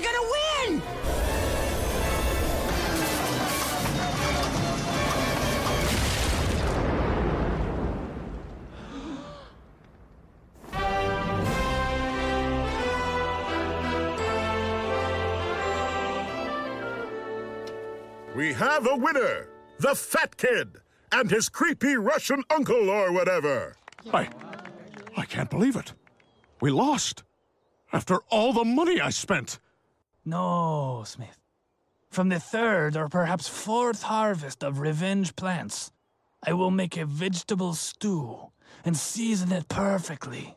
We're gonna win! We have a winner! The Fat Kid! And his creepy Russian uncle or whatever! I. I can't believe it. We lost. After all the money I spent. No, Smith. From the third or perhaps fourth harvest of revenge plants, I will make a vegetable stew and season it perfectly.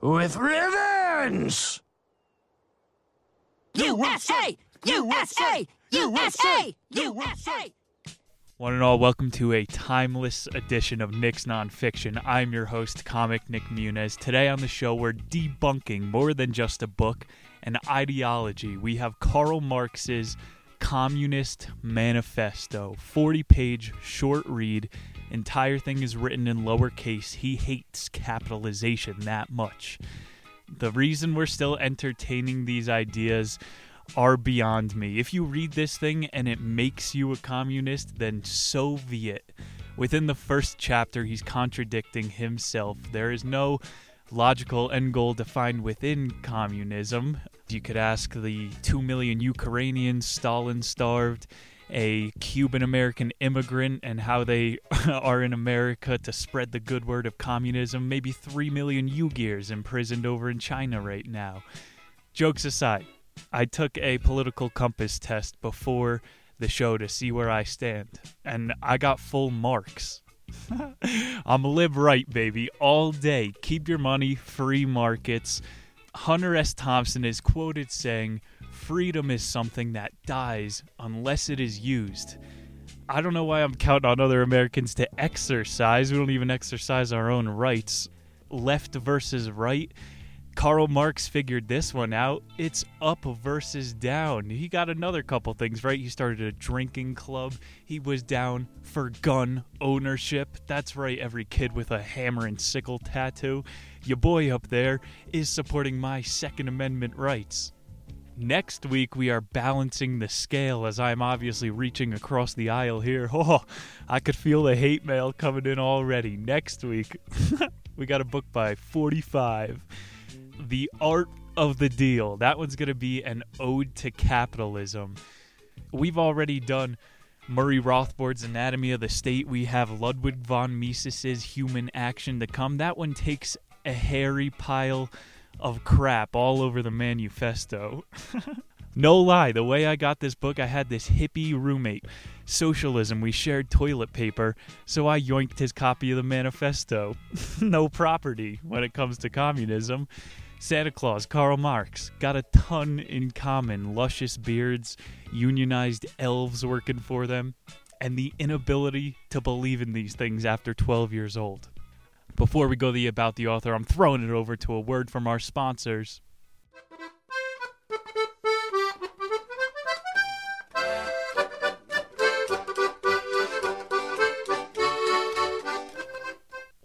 With revenge! USA! USA! USA! USA! One and all, welcome to a timeless edition of Nick's Nonfiction. I'm your host, Comic Nick Muniz. Today on the show, we're debunking more than just a book, an ideology. We have Karl Marx's Communist Manifesto, 40 page short read. Entire thing is written in lowercase. He hates capitalization that much. The reason we're still entertaining these ideas are beyond me. If you read this thing and it makes you a communist, then so be it. Within the first chapter, he's contradicting himself. There is no logical end goal defined within communism. You could ask the 2 million Ukrainians Stalin starved, a Cuban American immigrant, and how they are in America to spread the good word of communism. Maybe 3 million Uyghurs imprisoned over in China right now. Jokes aside, I took a political compass test before the show to see where I stand, and I got full marks. I'm live right, baby, all day. Keep your money, free markets. Hunter S. Thompson is quoted saying, Freedom is something that dies unless it is used. I don't know why I'm counting on other Americans to exercise. We don't even exercise our own rights. Left versus right. Karl Marx figured this one out. It's up versus down. He got another couple things right. He started a drinking club. He was down for gun ownership. That's right, every kid with a hammer and sickle tattoo. Your boy up there is supporting my Second Amendment rights. Next week, we are balancing the scale as I'm obviously reaching across the aisle here. Oh, I could feel the hate mail coming in already. Next week, we got a book by 45. The Art of the Deal. That one's going to be an ode to capitalism. We've already done Murray Rothbard's Anatomy of the State. We have Ludwig von Mises's Human Action to come. That one takes a hairy pile of crap all over the manifesto. no lie, the way I got this book, I had this hippie roommate. Socialism, we shared toilet paper, so I yoinked his copy of the manifesto. no property when it comes to communism. Santa Claus, Karl Marx, got a ton in common luscious beards, unionized elves working for them, and the inability to believe in these things after 12 years old. Before we go the about the author, I'm throwing it over to a word from our sponsors.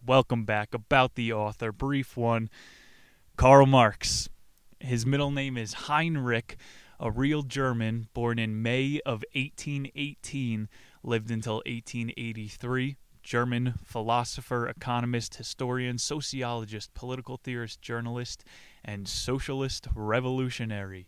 Welcome back. About the author, brief one. Karl Marx. His middle name is Heinrich, a real German born in May of 1818, lived until 1883. German philosopher, economist, historian, sociologist, political theorist, journalist, and socialist revolutionary.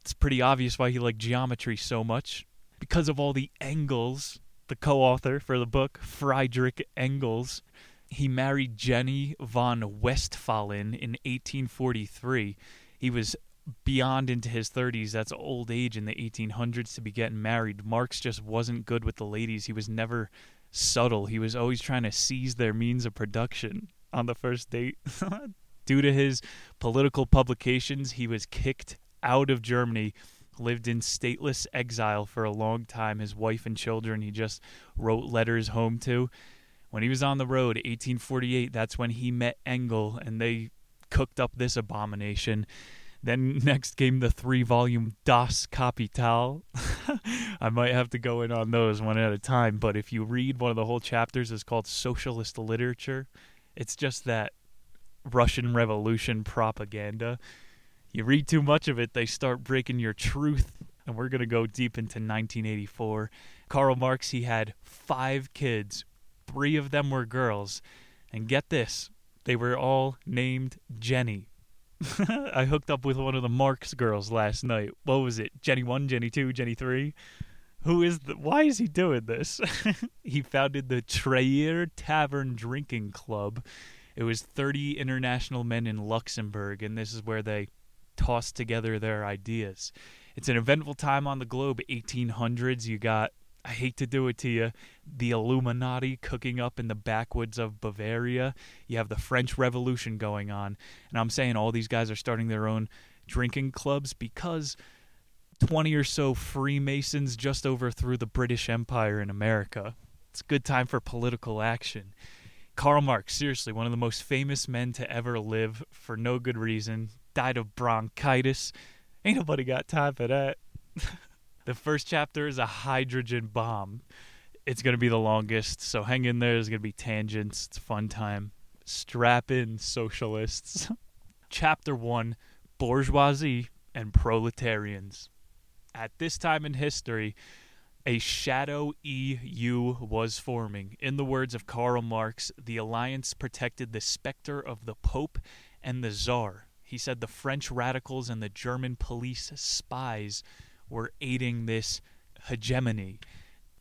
It's pretty obvious why he liked geometry so much. Because of all the Engels, the co author for the book, Friedrich Engels, he married Jenny von Westphalen in 1843. He was beyond into his 30s. That's old age in the 1800s to be getting married. Marx just wasn't good with the ladies. He was never subtle. He was always trying to seize their means of production on the first date. Due to his political publications, he was kicked out of Germany, lived in stateless exile for a long time. His wife and children he just wrote letters home to. When he was on the road, 1848, that's when he met Engel and they cooked up this abomination. Then next came the three volume Das Kapital. I might have to go in on those one at a time, but if you read one of the whole chapters, it's called Socialist Literature. It's just that Russian Revolution propaganda. You read too much of it, they start breaking your truth. And we're going to go deep into 1984. Karl Marx, he had five kids, three of them were girls. And get this, they were all named Jenny. I hooked up with one of the Marx girls last night. What was it? Jenny 1, Jenny 2, Jenny 3? Who is the why is he doing this? he founded the Trier Tavern Drinking Club. It was 30 international men in Luxembourg and this is where they tossed together their ideas. It's an eventful time on the globe, 1800s. You got I hate to do it to you. The Illuminati cooking up in the backwoods of Bavaria. You have the French Revolution going on. And I'm saying all these guys are starting their own drinking clubs because 20 or so Freemasons just overthrew the British Empire in America. It's a good time for political action. Karl Marx, seriously, one of the most famous men to ever live for no good reason, died of bronchitis. Ain't nobody got time for that. the first chapter is a hydrogen bomb. It's going to be the longest, so hang in there. There's going to be tangents. It's fun time. Strap in, socialists. chapter 1 Bourgeoisie and Proletarians. At this time in history, a shadow EU was forming. In the words of Karl Marx, the alliance protected the specter of the Pope and the Czar. He said the French radicals and the German police spies were aiding this hegemony.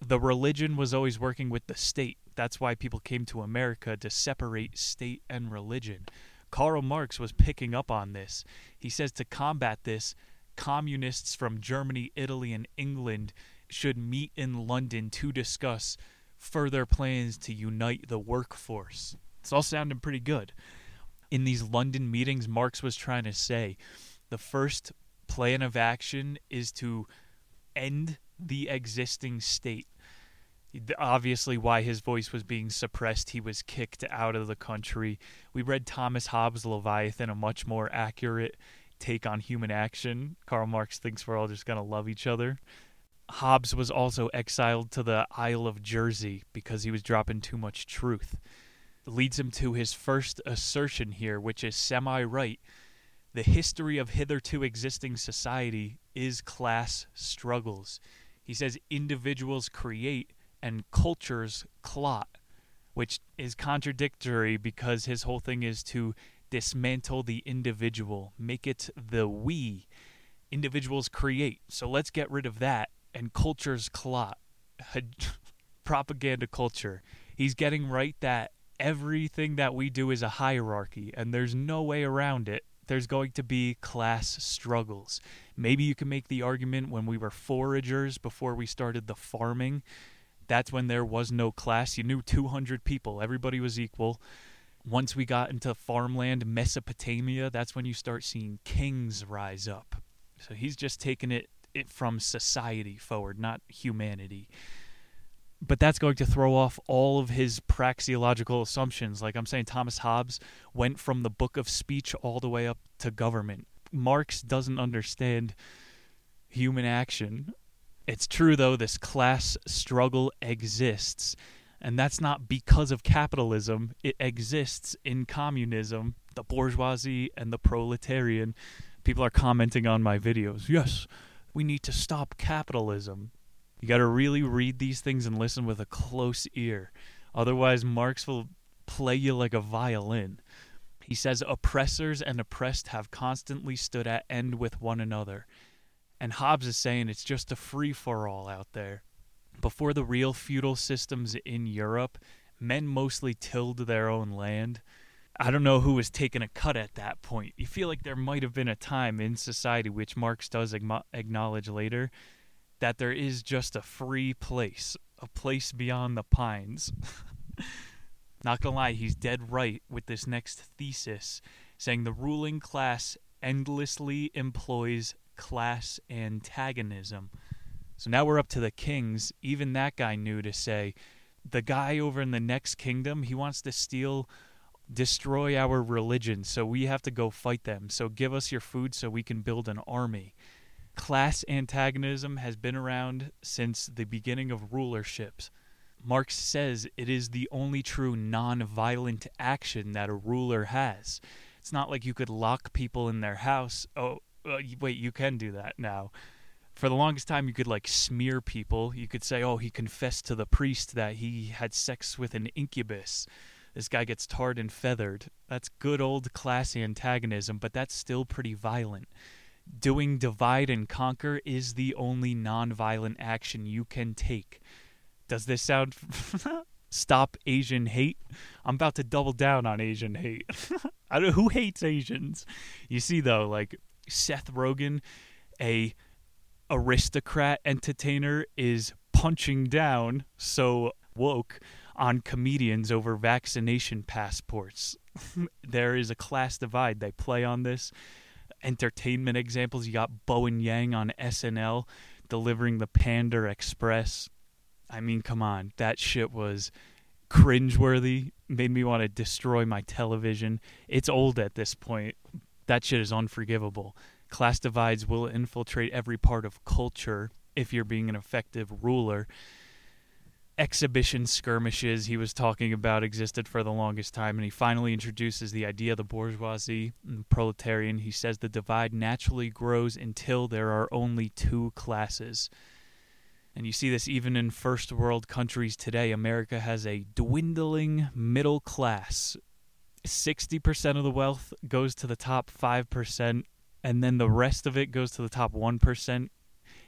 The religion was always working with the state. That's why people came to America to separate state and religion. Karl Marx was picking up on this. He says to combat this, communists from Germany, Italy, and England should meet in London to discuss further plans to unite the workforce. It's all sounding pretty good. In these London meetings, Marx was trying to say the first plan of action is to end the existing state. Obviously, why his voice was being suppressed, he was kicked out of the country. We read Thomas Hobbes' Leviathan, a much more accurate take on human action. Karl Marx thinks we're all just going to love each other. Hobbes was also exiled to the Isle of Jersey because he was dropping too much truth. It Leads him to his first assertion here, which is semi right. The history of hitherto existing society is class struggles. He says individuals create and cultures clot, which is contradictory because his whole thing is to dismantle the individual, make it the we. Individuals create. So let's get rid of that and culture's clot. Propaganda culture. He's getting right that everything that we do is a hierarchy and there's no way around it. There's going to be class struggles. Maybe you can make the argument when we were foragers before we started the farming. That's when there was no class. You knew 200 people, everybody was equal. Once we got into farmland, Mesopotamia, that's when you start seeing kings rise up. So he's just taking it it from society forward, not humanity. But that's going to throw off all of his praxeological assumptions. Like I'm saying, Thomas Hobbes went from the book of speech all the way up to government. Marx doesn't understand human action. It's true, though, this class struggle exists. And that's not because of capitalism. It exists in communism, the bourgeoisie, and the proletarian. People are commenting on my videos. Yes, we need to stop capitalism. You got to really read these things and listen with a close ear. Otherwise, Marx will play you like a violin. He says oppressors and oppressed have constantly stood at end with one another. And Hobbes is saying it's just a free for all out there. Before the real feudal systems in Europe, men mostly tilled their own land. I don't know who was taking a cut at that point. You feel like there might have been a time in society, which Marx does acknowledge later, that there is just a free place, a place beyond the pines. Not gonna lie, he's dead right with this next thesis, saying the ruling class endlessly employs class antagonism. So now we're up to the kings. Even that guy knew to say, the guy over in the next kingdom, he wants to steal destroy our religion, so we have to go fight them. So give us your food so we can build an army. Class antagonism has been around since the beginning of rulerships. Marx says it is the only true non-violent action that a ruler has. It's not like you could lock people in their house. Oh, uh, wait, you can do that now. For the longest time, you could like smear people. You could say, oh, he confessed to the priest that he had sex with an incubus. This guy gets tarred and feathered. That's good old class antagonism, but that's still pretty violent. Doing divide and conquer is the only non-violent action you can take. Does this sound stop Asian hate? I'm about to double down on Asian hate. I don't who hates Asians. You see though, like Seth Rogen, a aristocrat entertainer is punching down so woke on comedians over vaccination passports. there is a class divide. They play on this. Entertainment examples you got Bowen Yang on SNL delivering the Panda Express. I mean, come on. That shit was cringeworthy. Made me want to destroy my television. It's old at this point. That shit is unforgivable. Class divides will infiltrate every part of culture if you're being an effective ruler exhibition skirmishes he was talking about existed for the longest time, and he finally introduces the idea of the bourgeoisie and proletarian. He says the divide naturally grows until there are only two classes. And you see this even in first world countries today. America has a dwindling middle class. 60% of the wealth goes to the top 5%, and then the rest of it goes to the top 1%.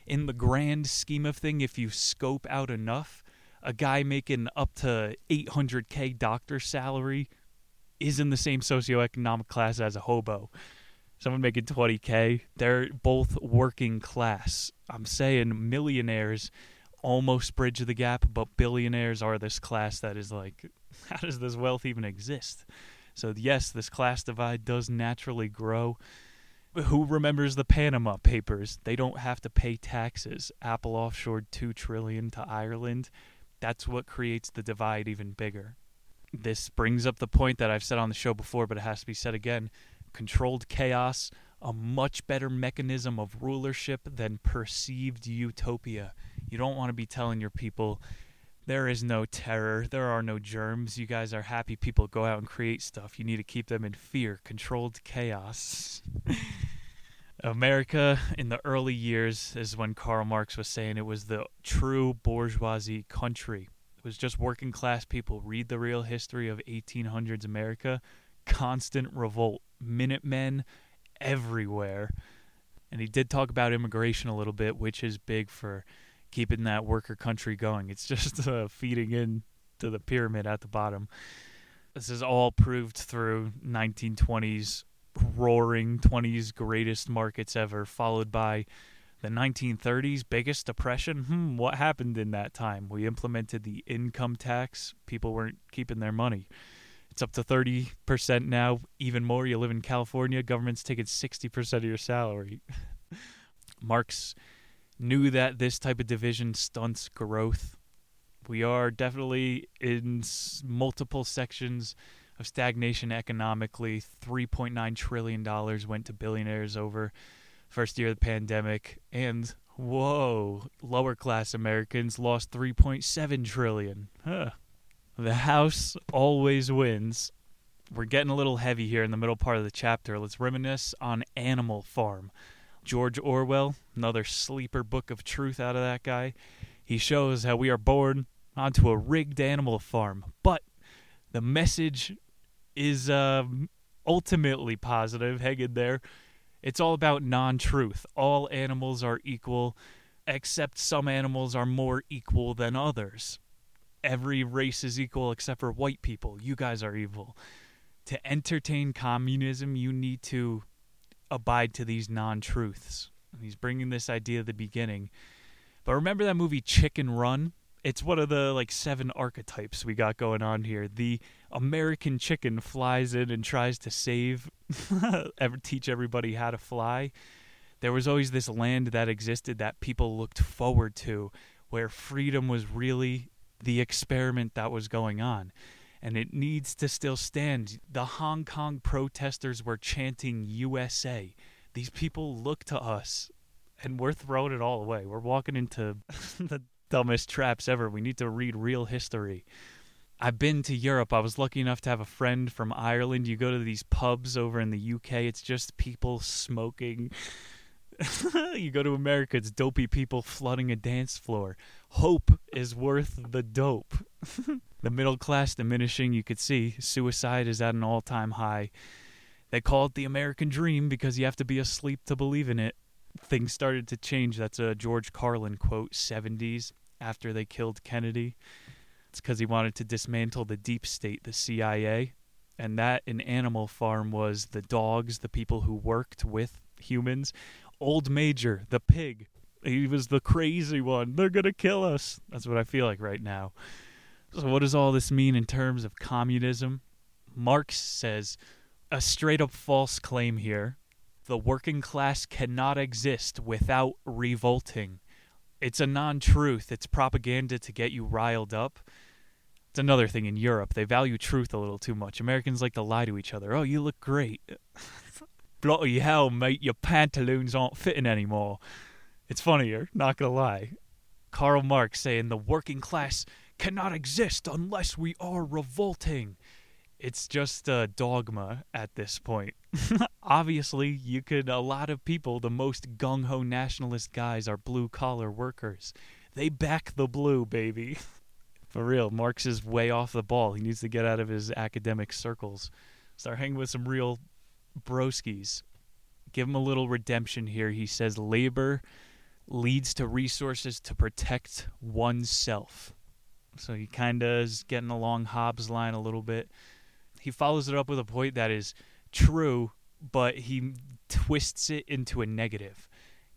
In the grand scheme of thing, if you scope out enough, a guy making up to 800k doctor salary is in the same socioeconomic class as a hobo. Someone making 20k, they're both working class. I'm saying millionaires almost bridge the gap, but billionaires are this class that is like, how does this wealth even exist? So, yes, this class divide does naturally grow. Who remembers the Panama Papers? They don't have to pay taxes. Apple offshored 2 trillion to Ireland that's what creates the divide even bigger. This brings up the point that I've said on the show before, but it has to be said again. Controlled chaos, a much better mechanism of rulership than perceived utopia. You don't want to be telling your people there is no terror, there are no germs. You guys are happy people go out and create stuff. You need to keep them in fear. Controlled chaos. America in the early years is when Karl Marx was saying it was the true bourgeoisie country. It was just working class people. Read the real history of 1800s America. Constant revolt, Minutemen everywhere. And he did talk about immigration a little bit, which is big for keeping that worker country going. It's just uh, feeding in to the pyramid at the bottom. This is all proved through 1920s roaring 20s greatest markets ever, followed by the 1930s biggest depression. Hmm, what happened in that time? We implemented the income tax. People weren't keeping their money. It's up to 30% now, even more. You live in California, government's taking 60% of your salary. Marx knew that this type of division stunts growth. We are definitely in multiple sections of stagnation economically. $3.9 trillion went to billionaires over first year of the pandemic. And whoa, lower class Americans lost 3.7 trillion. Huh. The house always wins. We're getting a little heavy here in the middle part of the chapter. Let's reminisce on Animal Farm. George Orwell, another sleeper book of truth out of that guy. He shows how we are born onto a rigged animal farm, but the message is uh, ultimately positive. Hang in there. It's all about non truth. All animals are equal, except some animals are more equal than others. Every race is equal except for white people. You guys are evil. To entertain communism, you need to abide to these non truths. He's bringing this idea at the beginning. But remember that movie Chicken Run? It's one of the like seven archetypes we got going on here. The American chicken flies in and tries to save, ever teach everybody how to fly. There was always this land that existed that people looked forward to, where freedom was really the experiment that was going on. And it needs to still stand. The Hong Kong protesters were chanting USA. These people look to us and we're throwing it all away. We're walking into the dumbest traps ever. We need to read real history. I've been to Europe. I was lucky enough to have a friend from Ireland. You go to these pubs over in the UK, it's just people smoking. you go to America, it's dopey people flooding a dance floor. Hope is worth the dope. the middle class diminishing, you could see. Suicide is at an all time high. They call it the American dream because you have to be asleep to believe in it. Things started to change. That's a George Carlin quote, 70s, after they killed Kennedy. It's because he wanted to dismantle the deep state, the CIA. And that in Animal Farm was the dogs, the people who worked with humans. Old Major, the pig, he was the crazy one. They're going to kill us. That's what I feel like right now. So, what does all this mean in terms of communism? Marx says a straight up false claim here. The working class cannot exist without revolting. It's a non truth. It's propaganda to get you riled up. It's another thing in Europe. They value truth a little too much. Americans like to lie to each other. Oh, you look great. Bloody hell, mate, your pantaloons aren't fitting anymore. It's funnier, not gonna lie. Karl Marx saying the working class cannot exist unless we are revolting. It's just a dogma at this point. Obviously, you could, a lot of people, the most gung ho nationalist guys are blue collar workers. They back the blue, baby. For real, Marx is way off the ball. He needs to get out of his academic circles. Start hanging with some real broskies. Give him a little redemption here. He says labor leads to resources to protect oneself. So he kind of is getting along Hobbes' line a little bit. He follows it up with a point that is true, but he twists it into a negative.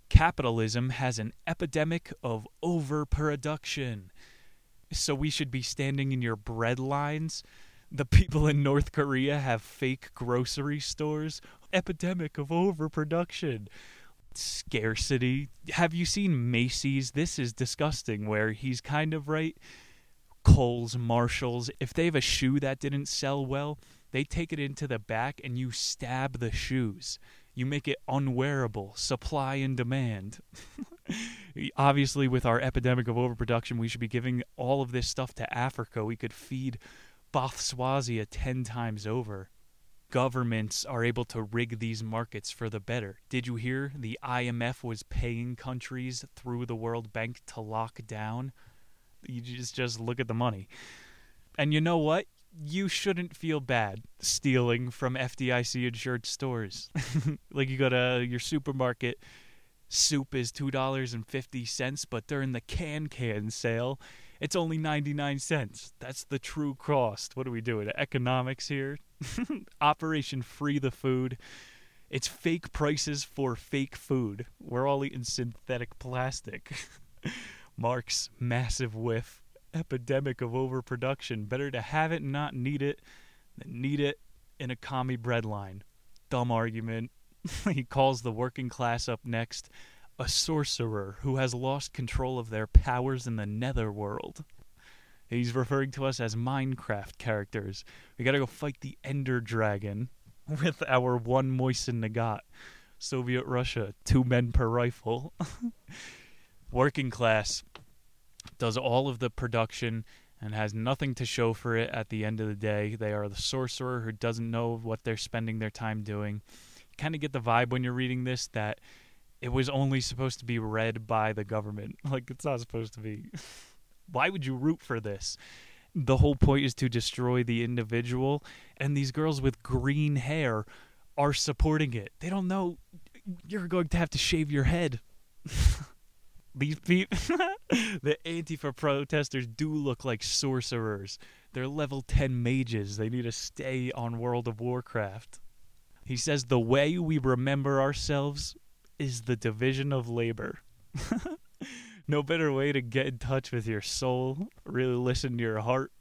Capitalism has an epidemic of overproduction. So we should be standing in your bread lines. The people in North Korea have fake grocery stores. Epidemic of overproduction scarcity. Have you seen Macy's? This is disgusting, where he's kind of right. Kohl's, Marshalls, if they have a shoe that didn't sell well, they take it into the back and you stab the shoes. You make it unwearable, supply and demand. Obviously, with our epidemic of overproduction, we should be giving all of this stuff to Africa. We could feed Botswana 10 times over governments are able to rig these markets for the better. Did you hear the IMF was paying countries through the World Bank to lock down? You just just look at the money. And you know what? You shouldn't feel bad stealing from FDIC insured stores. like you go to your supermarket, soup is $2.50, but during the can can sale, it's only 99 cents. That's the true cost. What are we doing? Economics here? Operation Free the Food. It's fake prices for fake food. We're all eating synthetic plastic. Marx massive whiff. Epidemic of overproduction. Better to have it and not need it than need it in a commie breadline. Dumb argument. he calls the working class up next a sorcerer who has lost control of their powers in the netherworld. He's referring to us as Minecraft characters. We gotta go fight the Ender Dragon with our one Mosin Nagant. Soviet Russia, two men per rifle. Working class does all of the production and has nothing to show for it at the end of the day. They are the sorcerer who doesn't know what they're spending their time doing. You Kind of get the vibe when you're reading this that it was only supposed to be read by the government. Like, it's not supposed to be. why would you root for this? The whole point is to destroy the individual, and these girls with green hair are supporting it. They don't know you're going to have to shave your head. these people, the Antifa protesters do look like sorcerers. They're level 10 mages. They need to stay on World of Warcraft. He says the way we remember ourselves is the division of labor. no better way to get in touch with your soul, really listen to your heart,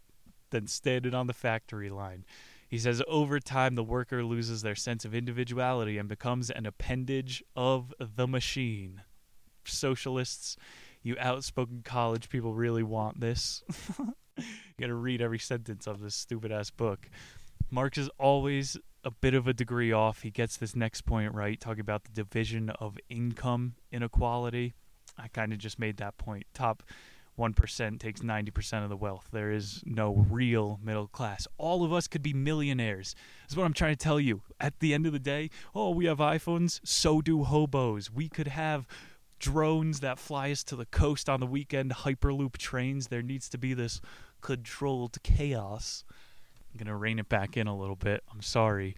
than standing on the factory line. He says over time, the worker loses their sense of individuality and becomes an appendage of the machine. Socialists, you outspoken college people really want this. you gotta read every sentence of this stupid ass book. Marx is always a bit of a degree off. He gets this next point right, talking about the division of income inequality. I kind of just made that point. Top 1% takes 90% of the wealth. There is no real middle class. All of us could be millionaires. That's what I'm trying to tell you. At the end of the day, oh, we have iPhones, so do hobos. We could have drones that fly us to the coast on the weekend, Hyperloop trains. There needs to be this controlled chaos. I'm going to rein it back in a little bit. I'm sorry.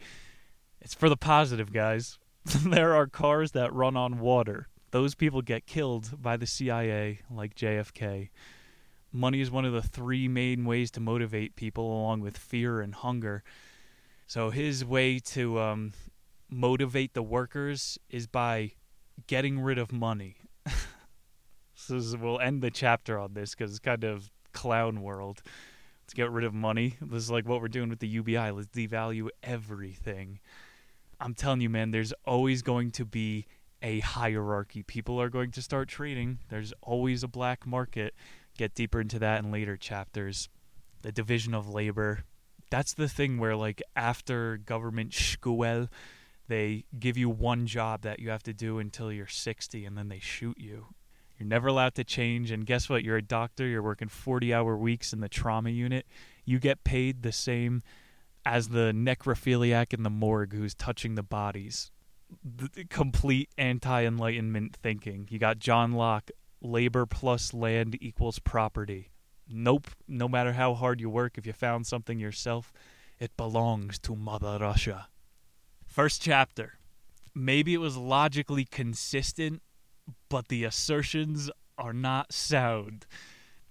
It's for the positive, guys. there are cars that run on water. Those people get killed by the CIA, like JFK. Money is one of the three main ways to motivate people, along with fear and hunger. So his way to um, motivate the workers is by getting rid of money. so is- we'll end the chapter on this because it's kind of clown world. Let's get rid of money. This is like what we're doing with the UBI. Let's devalue everything. I'm telling you, man, there's always going to be a hierarchy. People are going to start trading. There's always a black market. Get deeper into that in later chapters. The division of labor. That's the thing where, like, after government school, they give you one job that you have to do until you're 60 and then they shoot you. You're never allowed to change. And guess what? You're a doctor. You're working 40 hour weeks in the trauma unit. You get paid the same as the necrophiliac in the morgue who's touching the bodies. The, complete anti enlightenment thinking. You got John Locke labor plus land equals property. Nope. No matter how hard you work, if you found something yourself, it belongs to Mother Russia. First chapter. Maybe it was logically consistent, but the assertions are not sound.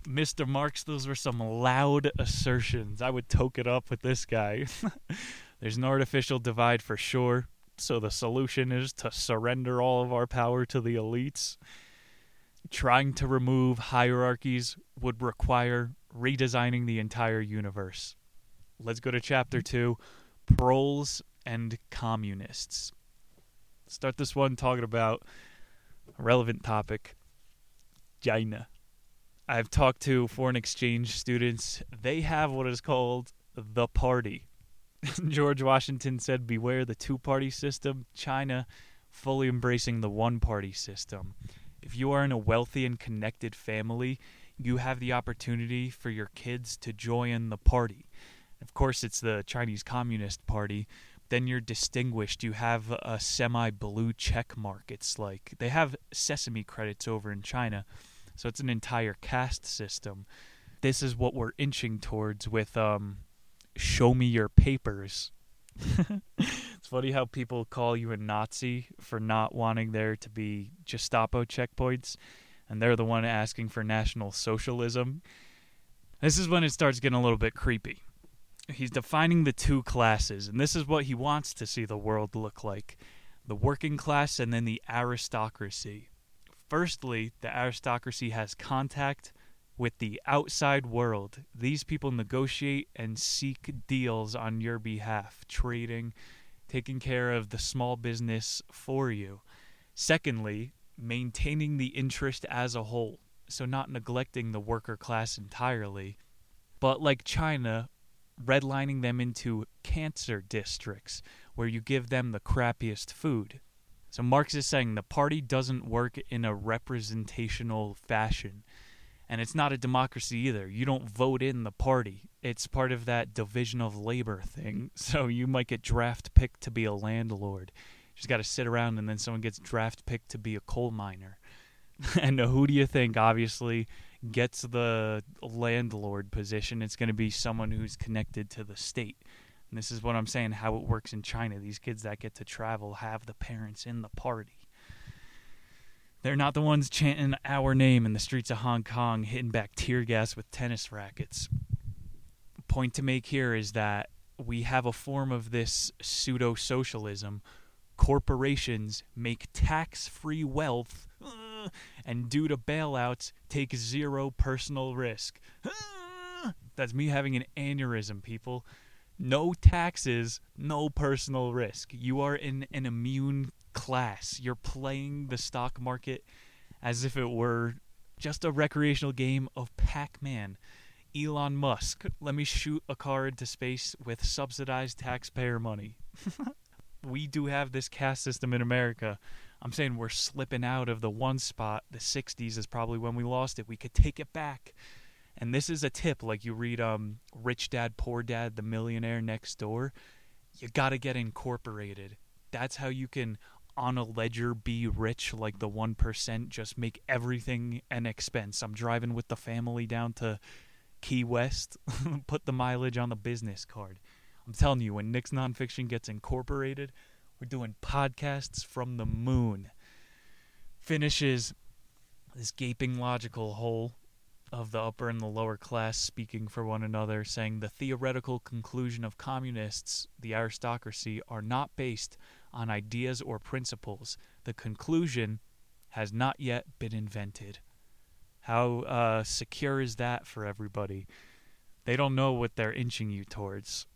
Mr. Marx, those were some loud assertions. I would toke it up with this guy. There's an artificial divide for sure, so the solution is to surrender all of our power to the elites. Trying to remove hierarchies would require redesigning the entire universe. Let's go to chapter two proles and communists. Start this one talking about a relevant topic China. I've talked to foreign exchange students. They have what is called the party. George Washington said, Beware the two party system. China fully embracing the one party system. If you are in a wealthy and connected family, you have the opportunity for your kids to join the party. Of course, it's the Chinese Communist Party. Then you're distinguished. You have a semi blue check mark. It's like they have sesame credits over in China. So it's an entire caste system. This is what we're inching towards with um, show me your papers. it's funny how people call you a Nazi for not wanting there to be Gestapo checkpoints, and they're the one asking for National Socialism. This is when it starts getting a little bit creepy. He's defining the two classes, and this is what he wants to see the world look like the working class and then the aristocracy. Firstly, the aristocracy has contact with the outside world. These people negotiate and seek deals on your behalf, trading, taking care of the small business for you. Secondly, maintaining the interest as a whole, so not neglecting the worker class entirely, but like China, redlining them into cancer districts where you give them the crappiest food. So Marx is saying the party doesn't work in a representational fashion. And it's not a democracy either. You don't vote in the party. It's part of that division of labor thing. So you might get draft picked to be a landlord. You just got to sit around and then someone gets draft picked to be a coal miner. and who do you think obviously gets the landlord position? It's going to be someone who's connected to the state. And this is what I'm saying how it works in China. These kids that get to travel have the parents in the party. They're not the ones chanting our name in the streets of Hong Kong, hitting back tear gas with tennis rackets. Point to make here is that we have a form of this pseudo socialism. Corporations make tax free wealth uh, and, due to bailouts, take zero personal risk. That's me having an aneurysm, people. No taxes, no personal risk. You are in an immune class. You're playing the stock market as if it were just a recreational game of Pac Man. Elon Musk, let me shoot a car into space with subsidized taxpayer money. we do have this caste system in America. I'm saying we're slipping out of the one spot. The 60s is probably when we lost it. We could take it back. And this is a tip like you read um Rich Dad Poor Dad The Millionaire Next Door. You got to get incorporated. That's how you can on a ledger be rich like the 1% just make everything an expense. I'm driving with the family down to Key West, put the mileage on the business card. I'm telling you, when Nick's Nonfiction gets incorporated, we're doing podcasts from the moon. Finishes this gaping logical hole of the upper and the lower class speaking for one another, saying the theoretical conclusion of communists, the aristocracy, are not based on ideas or principles. The conclusion has not yet been invented. How uh, secure is that for everybody? They don't know what they're inching you towards.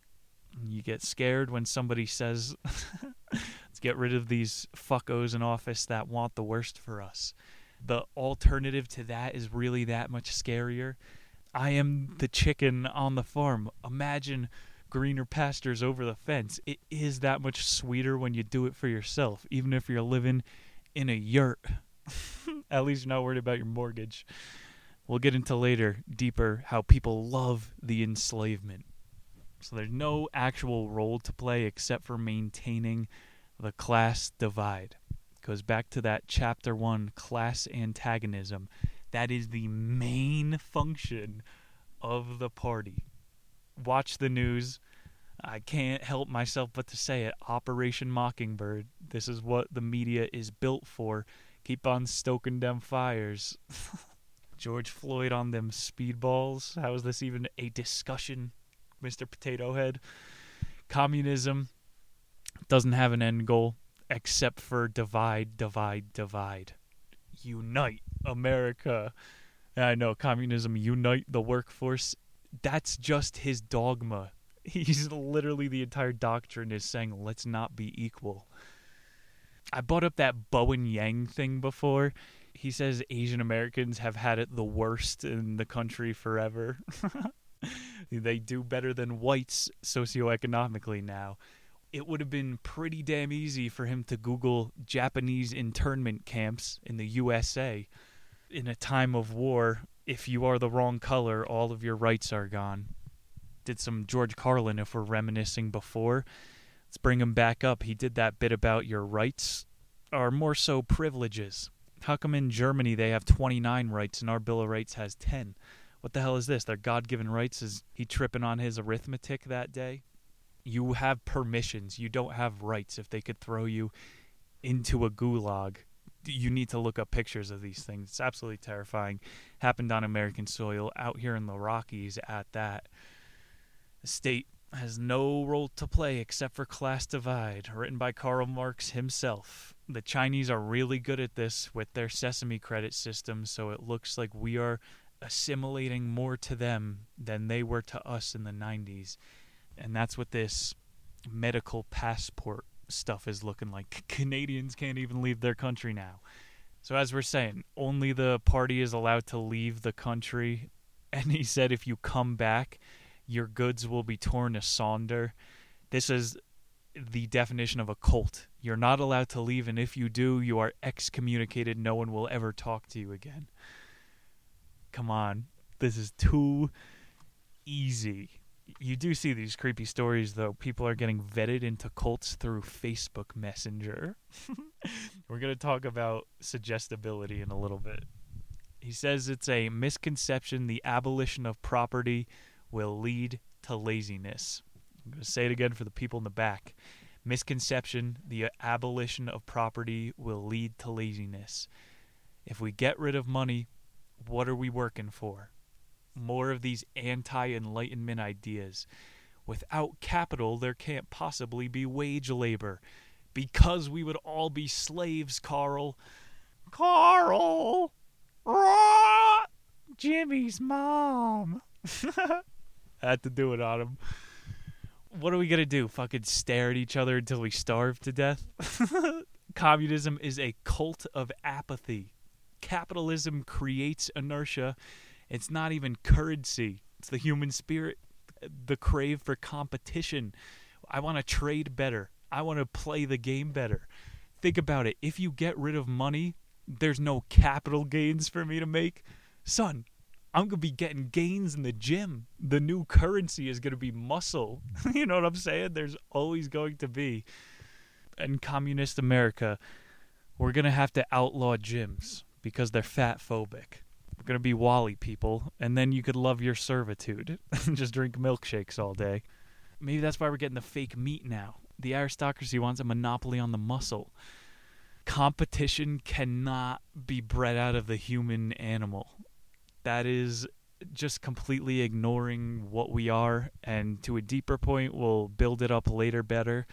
You get scared when somebody says, let's get rid of these fuckos in office that want the worst for us. The alternative to that is really that much scarier. I am the chicken on the farm. Imagine greener pastures over the fence. It is that much sweeter when you do it for yourself, even if you're living in a yurt. At least you're not worried about your mortgage. We'll get into later, deeper, how people love the enslavement. So there's no actual role to play except for maintaining the class divide. Goes back to that chapter one class antagonism. That is the main function of the party. Watch the news. I can't help myself but to say it. Operation Mockingbird. This is what the media is built for. Keep on stoking them fires. George Floyd on them speedballs. How is this even a discussion, Mr. Potato Head? Communism doesn't have an end goal except for divide, divide, divide. Unite America. I know communism unite the workforce. That's just his dogma. He's literally the entire doctrine is saying let's not be equal. I brought up that Bowen Yang thing before. He says Asian Americans have had it the worst in the country forever. they do better than whites socioeconomically now. It would have been pretty damn easy for him to Google Japanese internment camps in the USA. In a time of war, if you are the wrong color, all of your rights are gone. Did some George Carlin if we're reminiscing before. Let's bring him back up. He did that bit about your rights, are more so privileges. How come in Germany they have 29 rights and our Bill of Rights has 10? What the hell is this? Their God given rights? Is he tripping on his arithmetic that day? You have permissions. You don't have rights. If they could throw you into a gulag, you need to look up pictures of these things. It's absolutely terrifying. Happened on American soil, out here in the Rockies at that. The state has no role to play except for class divide, written by Karl Marx himself. The Chinese are really good at this with their sesame credit system, so it looks like we are assimilating more to them than they were to us in the 90s. And that's what this medical passport stuff is looking like. Canadians can't even leave their country now. So, as we're saying, only the party is allowed to leave the country. And he said if you come back, your goods will be torn asunder. This is the definition of a cult. You're not allowed to leave, and if you do, you are excommunicated. No one will ever talk to you again. Come on. This is too easy. You do see these creepy stories, though. People are getting vetted into cults through Facebook Messenger. We're going to talk about suggestibility in a little bit. He says it's a misconception the abolition of property will lead to laziness. I'm going to say it again for the people in the back. Misconception the abolition of property will lead to laziness. If we get rid of money, what are we working for? More of these anti enlightenment ideas. Without capital, there can't possibly be wage labor. Because we would all be slaves, Carl. Carl! Rah! Jimmy's mom. I had to do it on him. What are we gonna do? Fucking stare at each other until we starve to death? Communism is a cult of apathy. Capitalism creates inertia. It's not even currency. It's the human spirit, the crave for competition. I want to trade better. I want to play the game better. Think about it. If you get rid of money, there's no capital gains for me to make. Son, I'm going to be getting gains in the gym. The new currency is going to be muscle. you know what I'm saying? There's always going to be. In communist America, we're going to have to outlaw gyms because they're fat phobic. We're going to be WALL-E people, and then you could love your servitude and just drink milkshakes all day. Maybe that's why we're getting the fake meat now. The aristocracy wants a monopoly on the muscle. Competition cannot be bred out of the human animal. That is just completely ignoring what we are, and to a deeper point, we'll build it up later better.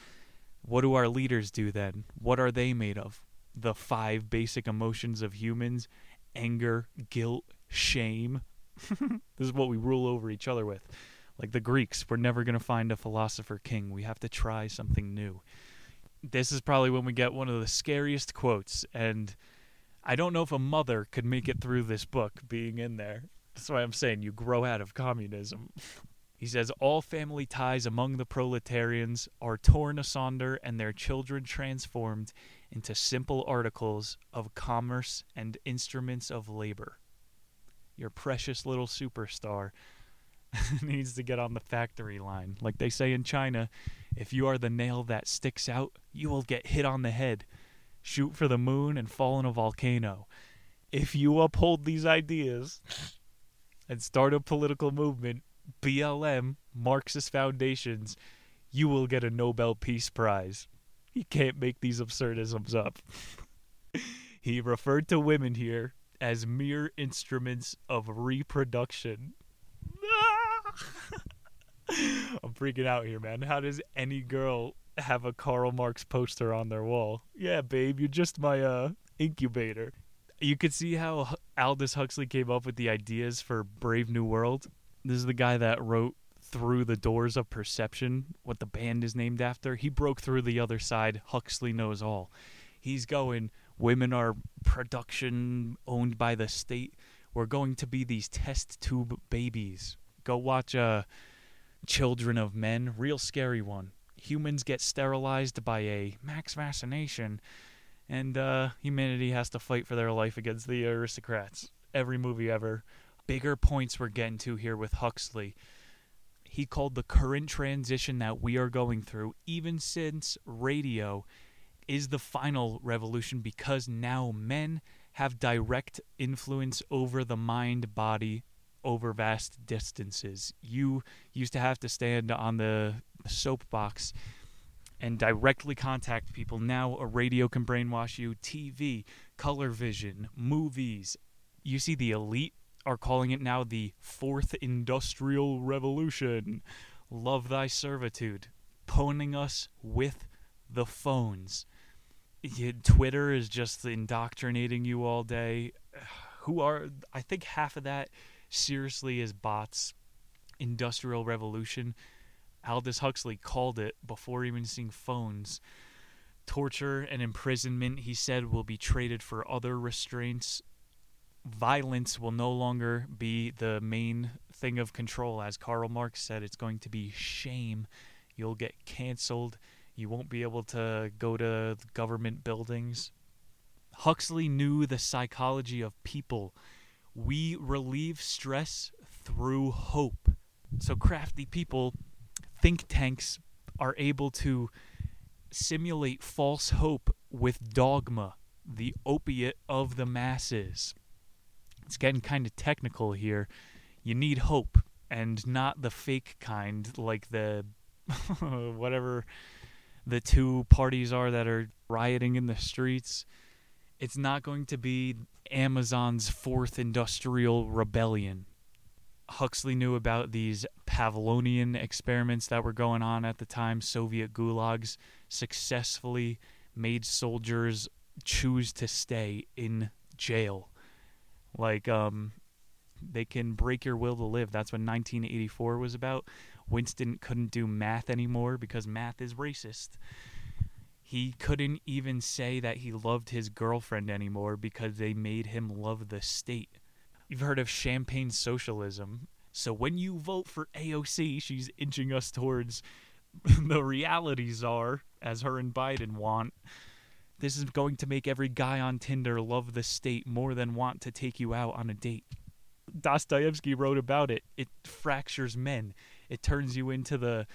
What do our leaders do then? What are they made of? The five basic emotions of humans anger, guilt, shame. this is what we rule over each other with. Like the Greeks, we're never going to find a philosopher king. We have to try something new. This is probably when we get one of the scariest quotes, and I don't know if a mother could make it through this book being in there. That's why I'm saying you grow out of communism. He says all family ties among the proletarians are torn asunder and their children transformed into simple articles of commerce and instruments of labor. Your precious little superstar needs to get on the factory line. Like they say in China, if you are the nail that sticks out, you will get hit on the head, shoot for the moon, and fall in a volcano. If you uphold these ideas and start a political movement, BLM, Marxist foundations, you will get a Nobel Peace Prize. He can't make these absurdisms up. he referred to women here as mere instruments of reproduction. I'm freaking out here, man. How does any girl have a Karl Marx poster on their wall? Yeah, babe, you're just my uh incubator. You could see how Aldous Huxley came up with the ideas for Brave New World. This is the guy that wrote Through the Doors of Perception, what the band is named after. He broke through the other side. Huxley knows all. He's going, women are production owned by the state. We're going to be these test tube babies. Go watch uh, Children of Men, real scary one. Humans get sterilized by a max vaccination, and uh, humanity has to fight for their life against the aristocrats. Every movie ever. Bigger points we're getting to here with Huxley. He called the current transition that we are going through, even since radio, is the final revolution because now men have direct influence over the mind body over vast distances. You used to have to stand on the soapbox and directly contact people. Now a radio can brainwash you, TV, color vision, movies. You see the elite are calling it now the fourth industrial revolution. Love thy servitude. Poning us with the phones. Twitter is just indoctrinating you all day. Who are, I think half of that seriously is bots. Industrial revolution. Aldous Huxley called it before even seeing phones. Torture and imprisonment, he said, will be traded for other restraints. Violence will no longer be the main thing of control. As Karl Marx said, it's going to be shame. You'll get canceled. You won't be able to go to government buildings. Huxley knew the psychology of people. We relieve stress through hope. So, crafty people, think tanks, are able to simulate false hope with dogma, the opiate of the masses. It's getting kind of technical here. You need hope, and not the fake kind, like the whatever the two parties are that are rioting in the streets. It's not going to be Amazon's fourth industrial rebellion. Huxley knew about these Pavlovian experiments that were going on at the time. Soviet gulags successfully made soldiers choose to stay in jail. Like, um, they can break your will to live. That's what 1984 was about. Winston couldn't do math anymore because math is racist. He couldn't even say that he loved his girlfriend anymore because they made him love the state. You've heard of champagne socialism. So when you vote for AOC, she's inching us towards the realities are as her and Biden want, This is going to make every guy on Tinder love the state more than want to take you out on a date. Dostoevsky wrote about it. It fractures men. It turns you into the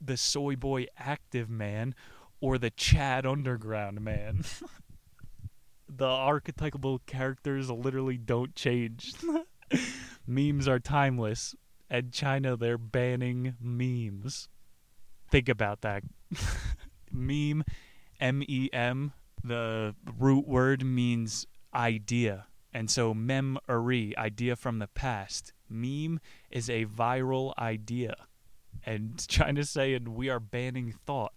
the soy boy active man or the Chad underground man. the archetypal characters literally don't change. memes are timeless. And China, they're banning memes. Think about that. Meme, M E M, the root word means idea. And so memory, idea from the past. Meme is a viral idea. And China's saying we are banning thought.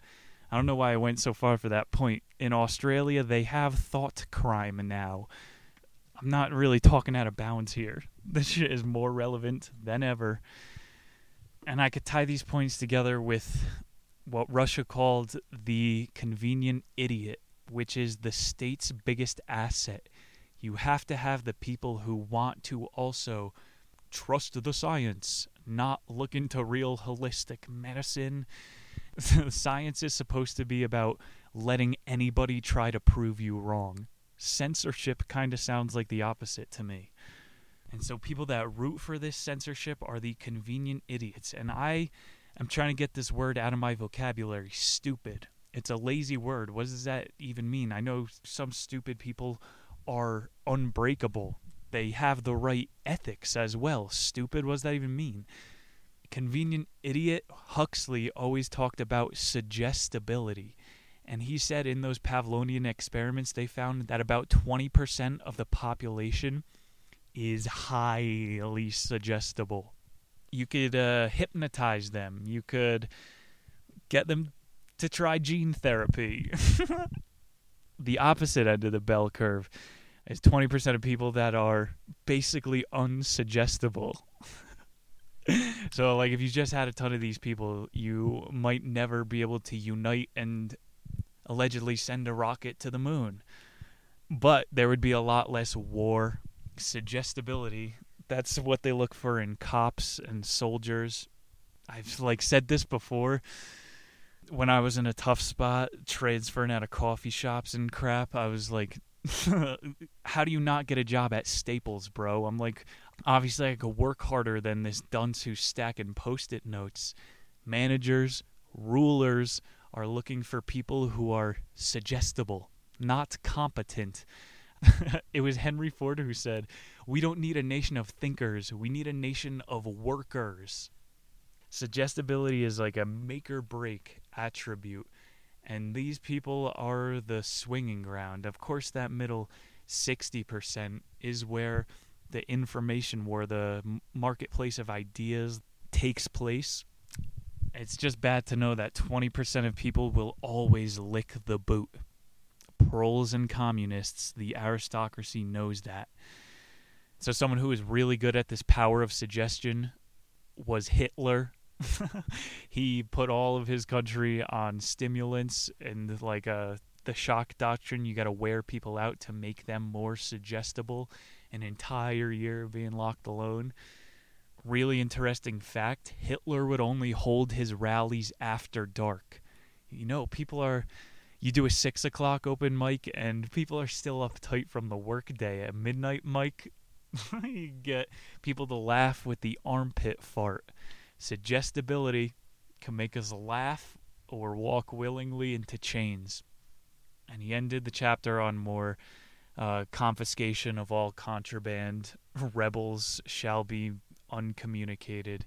I don't know why I went so far for that point. In Australia, they have thought crime now. I'm not really talking out of bounds here. This shit is more relevant than ever. And I could tie these points together with what Russia called the convenient idiot, which is the state's biggest asset. You have to have the people who want to also trust the science, not look into real holistic medicine. science is supposed to be about letting anybody try to prove you wrong. Censorship kind of sounds like the opposite to me. And so people that root for this censorship are the convenient idiots. And I am trying to get this word out of my vocabulary stupid. It's a lazy word. What does that even mean? I know some stupid people are unbreakable. They have the right ethics as well. Stupid, what does that even mean? Convenient idiot Huxley always talked about suggestibility. And he said in those Pavlovian experiments, they found that about 20% of the population is highly suggestible. You could uh, hypnotize them. You could get them to try gene therapy. the opposite end of the bell curve is 20% of people that are basically unsuggestible. so, like, if you just had a ton of these people, you might never be able to unite and allegedly send a rocket to the moon. But there would be a lot less war, suggestibility. That's what they look for in cops and soldiers. I've like said this before. When I was in a tough spot, transferring out of coffee shops and crap, I was like, "How do you not get a job at Staples, bro?" I'm like, obviously I could work harder than this dunce who's stacking post-it notes. Managers, rulers, are looking for people who are suggestible, not competent. it was Henry Ford who said, We don't need a nation of thinkers, we need a nation of workers. Suggestibility is like a make or break attribute, and these people are the swinging ground. Of course, that middle 60% is where the information war, the marketplace of ideas takes place it's just bad to know that 20% of people will always lick the boot. Proles and communists, the aristocracy knows that. So, someone who is really good at this power of suggestion was Hitler. he put all of his country on stimulants and like uh, the shock doctrine. You got to wear people out to make them more suggestible. An entire year of being locked alone really interesting fact Hitler would only hold his rallies after dark. You know, people are. You do a six o'clock open mic, and people are still uptight from the workday. At midnight mic, you get people to laugh with the armpit fart. Suggestibility can make us laugh or walk willingly into chains. And he ended the chapter on more uh, confiscation of all contraband. Rebels shall be uncommunicated.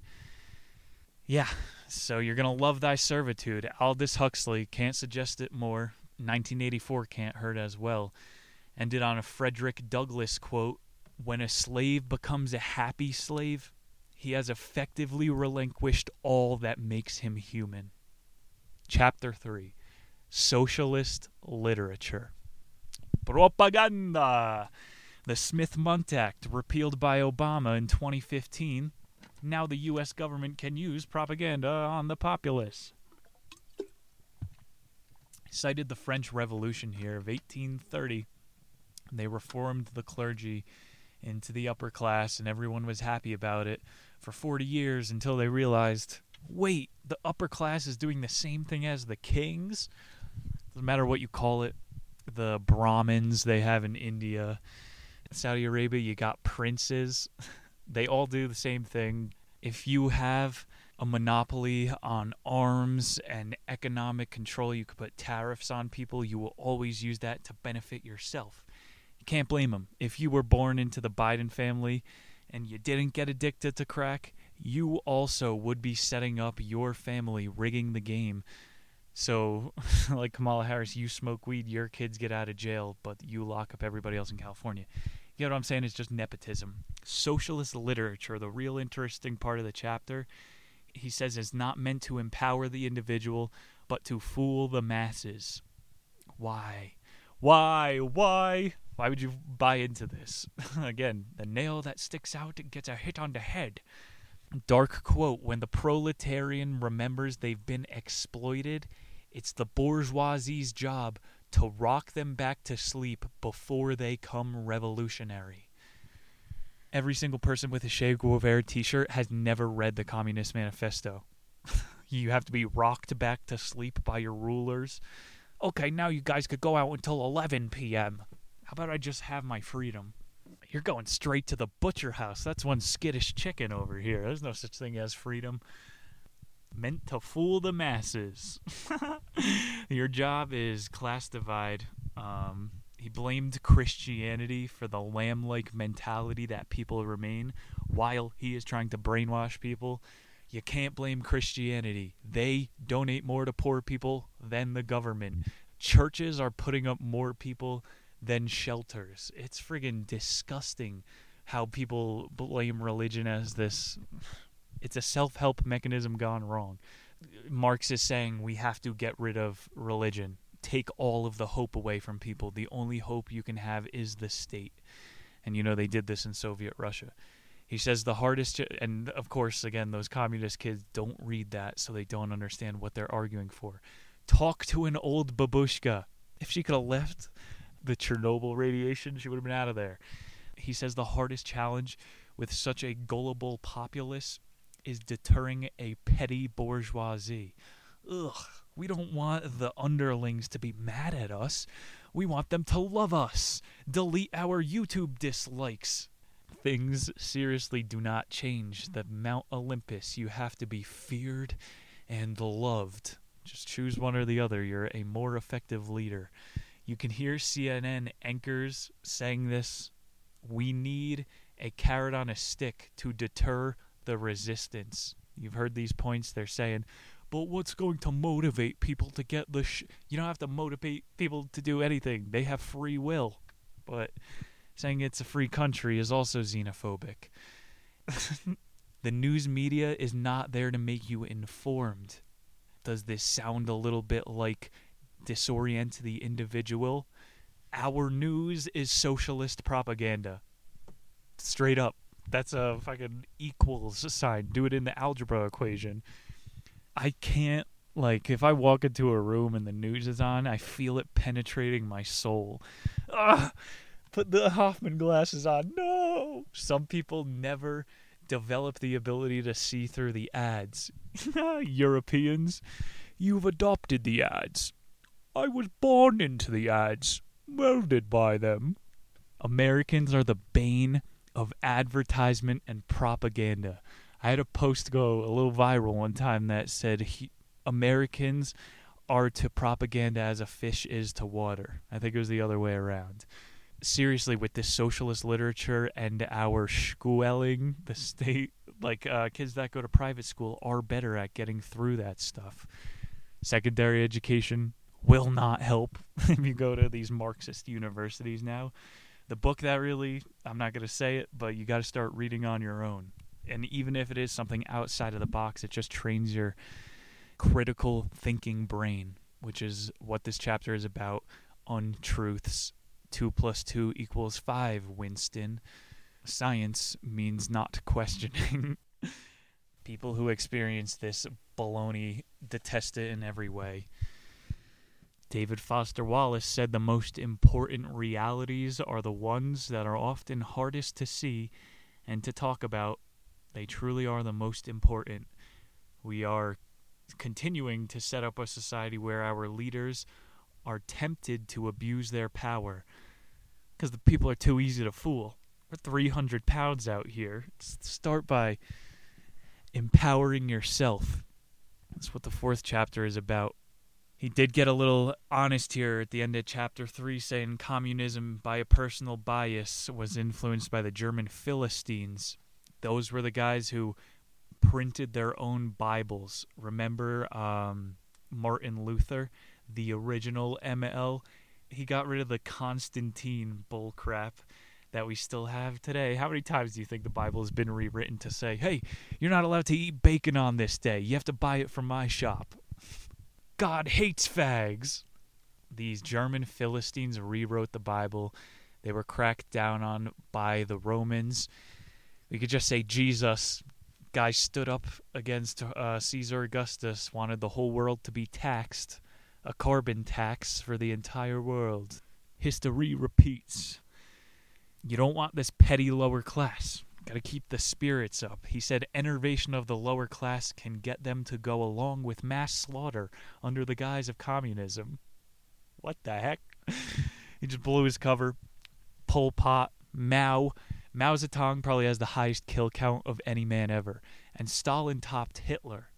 Yeah, so you're going to love thy servitude. Aldous Huxley can't suggest it more. 1984 can't hurt as well. Ended on a Frederick Douglass quote When a slave becomes a happy slave, he has effectively relinquished all that makes him human. Chapter 3 Socialist Literature. Propaganda. The Smith Mundt Act, repealed by Obama in 2015, now the U.S. government can use propaganda on the populace. Cited the French Revolution here of 1830. They reformed the clergy into the upper class, and everyone was happy about it for 40 years until they realized wait, the upper class is doing the same thing as the kings? Doesn't matter what you call it, the Brahmins they have in India. Saudi Arabia, you got princes. They all do the same thing. If you have a monopoly on arms and economic control, you could put tariffs on people. You will always use that to benefit yourself. You can't blame them. If you were born into the Biden family and you didn't get addicted to crack, you also would be setting up your family, rigging the game. So, like Kamala Harris, you smoke weed, your kids get out of jail, but you lock up everybody else in California. You know what I'm saying? It's just nepotism. Socialist literature, the real interesting part of the chapter, he says is not meant to empower the individual, but to fool the masses. Why? Why? Why? Why would you buy into this? Again, the nail that sticks out gets a hit on the head. Dark quote When the proletarian remembers they've been exploited, it's the bourgeoisie's job to rock them back to sleep before they come revolutionary. Every single person with a Che Guevara t shirt has never read the Communist Manifesto. you have to be rocked back to sleep by your rulers. Okay, now you guys could go out until 11 p.m. How about I just have my freedom? You're going straight to the butcher house. That's one skittish chicken over here. There's no such thing as freedom. Meant to fool the masses. Your job is class divide. Um, he blamed Christianity for the lamb like mentality that people remain while he is trying to brainwash people. You can't blame Christianity. They donate more to poor people than the government. Churches are putting up more people than shelters. It's friggin' disgusting how people blame religion as this. It's a self help mechanism gone wrong. Marx is saying we have to get rid of religion, take all of the hope away from people. The only hope you can have is the state. And you know, they did this in Soviet Russia. He says the hardest, and of course, again, those communist kids don't read that, so they don't understand what they're arguing for. Talk to an old babushka. If she could have left the Chernobyl radiation, she would have been out of there. He says the hardest challenge with such a gullible populace is deterring a petty bourgeoisie. Ugh, we don't want the underlings to be mad at us. We want them to love us. Delete our YouTube dislikes. Things seriously do not change. The Mount Olympus, you have to be feared and loved. Just choose one or the other. You're a more effective leader. You can hear CNN anchors saying this. We need a carrot on a stick to deter the resistance. You've heard these points. They're saying, but what's going to motivate people to get the sh-? You don't have to motivate people to do anything. They have free will. But saying it's a free country is also xenophobic. the news media is not there to make you informed. Does this sound a little bit like disorient the individual? Our news is socialist propaganda. Straight up. That's a fucking equals sign. Do it in the algebra equation. I can't like if I walk into a room and the news is on, I feel it penetrating my soul. Ugh, put the Hoffman glasses on. No. Some people never develop the ability to see through the ads. Europeans, you've adopted the ads. I was born into the ads, welded by them. Americans are the bane of advertisement and propaganda. I had a post go a little viral one time that said Americans are to propaganda as a fish is to water. I think it was the other way around. Seriously, with this socialist literature and our schooling, the state, like uh, kids that go to private school are better at getting through that stuff. Secondary education will not help if you go to these Marxist universities now the book that really I'm not going to say it, but you got to start reading on your own. And even if it is something outside of the box, it just trains your critical thinking brain, which is what this chapter is about. Untruths. Two plus two equals five, Winston. Science means not questioning. People who experience this baloney detest it in every way. David Foster Wallace said the most important realities are the ones that are often hardest to see and to talk about. They truly are the most important. We are continuing to set up a society where our leaders are tempted to abuse their power because the people are too easy to fool. We're 300 pounds out here. Start by empowering yourself. That's what the fourth chapter is about. He did get a little honest here at the end of chapter 3, saying communism, by a personal bias, was influenced by the German Philistines. Those were the guys who printed their own Bibles. Remember um, Martin Luther, the original ML? He got rid of the Constantine bullcrap that we still have today. How many times do you think the Bible has been rewritten to say, hey, you're not allowed to eat bacon on this day. You have to buy it from my shop? God hates fags. These German Philistines rewrote the Bible. They were cracked down on by the Romans. We could just say Jesus. Guy stood up against uh, Caesar Augustus, wanted the whole world to be taxed, a carbon tax for the entire world. History repeats. You don't want this petty lower class. Got to keep the spirits up. He said enervation of the lower class can get them to go along with mass slaughter under the guise of communism. What the heck? he just blew his cover. Pol Pot, Mao. Mao Zedong probably has the highest kill count of any man ever. And Stalin topped Hitler.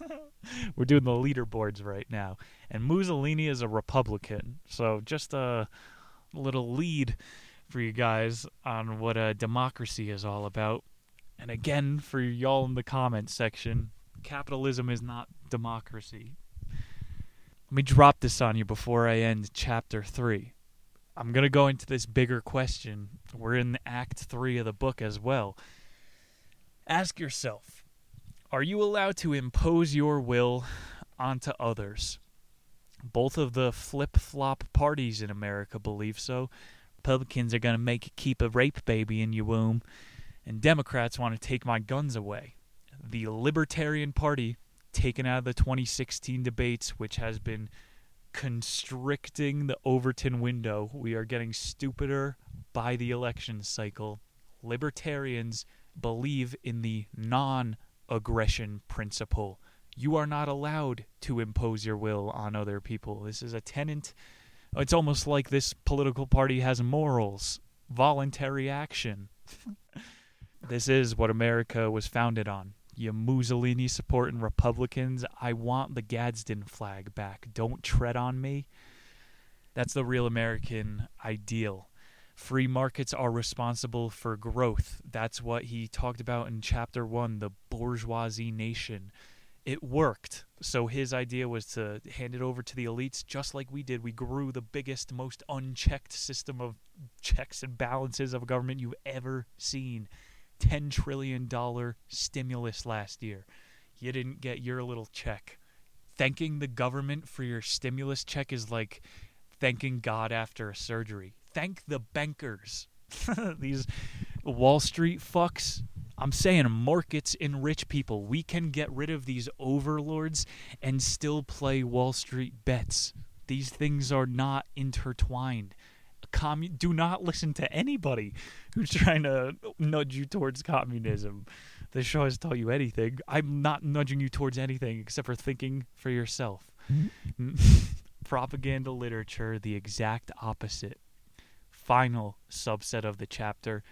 We're doing the leaderboards right now. And Mussolini is a Republican. So just a little lead for you guys on what a democracy is all about. And again, for y'all in the comments section, capitalism is not democracy. Let me drop this on you before I end chapter 3. I'm going to go into this bigger question. We're in Act 3 of the book as well. Ask yourself Are you allowed to impose your will onto others? Both of the flip flop parties in America believe so. Republicans are going to make you keep a rape baby in your womb, and Democrats want to take my guns away. The Libertarian Party, taken out of the 2016 debates, which has been constricting the Overton window, we are getting stupider by the election cycle. Libertarians believe in the non aggression principle. You are not allowed to impose your will on other people. This is a tenant it's almost like this political party has morals, voluntary action. this is what America was founded on. You Mussolini supporting Republicans, I want the Gadsden flag back. Don't tread on me. That's the real American ideal. Free markets are responsible for growth. That's what he talked about in chapter one the bourgeoisie nation it worked. So his idea was to hand it over to the elites just like we did. We grew the biggest, most unchecked system of checks and balances of a government you've ever seen. $10 trillion stimulus last year. You didn't get your little check. Thanking the government for your stimulus check is like thanking God after a surgery. Thank the bankers. These Wall Street fucks I'm saying markets enrich people. We can get rid of these overlords and still play Wall Street bets. These things are not intertwined. Commun- do not listen to anybody who's trying to nudge you towards communism. This show has taught you anything. I'm not nudging you towards anything except for thinking for yourself. Propaganda literature, the exact opposite. Final subset of the chapter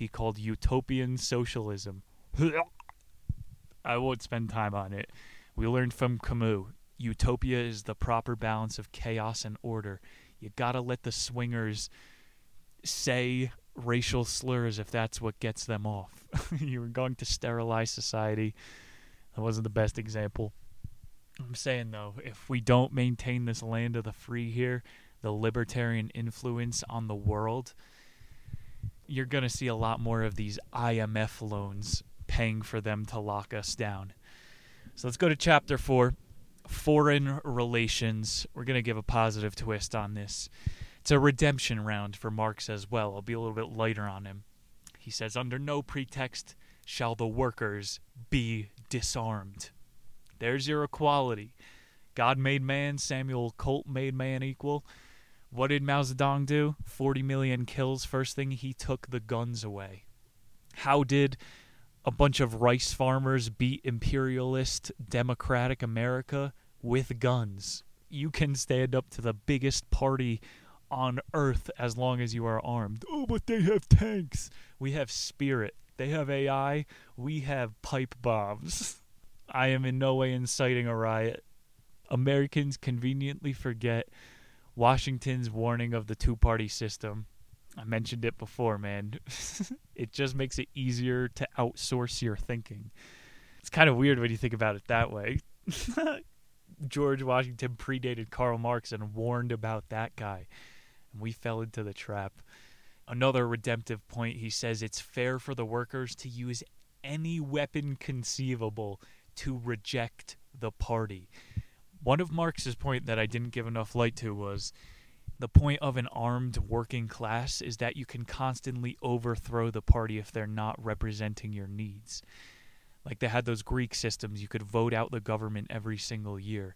he called utopian socialism. I won't spend time on it. We learned from Camus utopia is the proper balance of chaos and order. You gotta let the swingers say racial slurs if that's what gets them off. you were going to sterilize society. That wasn't the best example. I'm saying though, if we don't maintain this land of the free here, the libertarian influence on the world, you're going to see a lot more of these IMF loans paying for them to lock us down. So let's go to chapter 4 Foreign Relations. We're going to give a positive twist on this. It's a redemption round for Marx as well. I'll be a little bit lighter on him. He says, Under no pretext shall the workers be disarmed. There's your equality. God made man, Samuel Colt made man equal. What did Mao Zedong do? 40 million kills. First thing, he took the guns away. How did a bunch of rice farmers beat imperialist democratic America? With guns. You can stand up to the biggest party on earth as long as you are armed. Oh, but they have tanks. We have spirit. They have AI. We have pipe bombs. I am in no way inciting a riot. Americans conveniently forget Washington's warning of the two party system. I mentioned it before, man. it just makes it easier to outsource your thinking. It's kind of weird when you think about it that way. George Washington predated Karl Marx and warned about that guy. And we fell into the trap. Another redemptive point he says it's fair for the workers to use any weapon conceivable to reject the party. One of Marx's point that I didn't give enough light to was the point of an armed working class is that you can constantly overthrow the party if they're not representing your needs. Like they had those Greek systems, you could vote out the government every single year.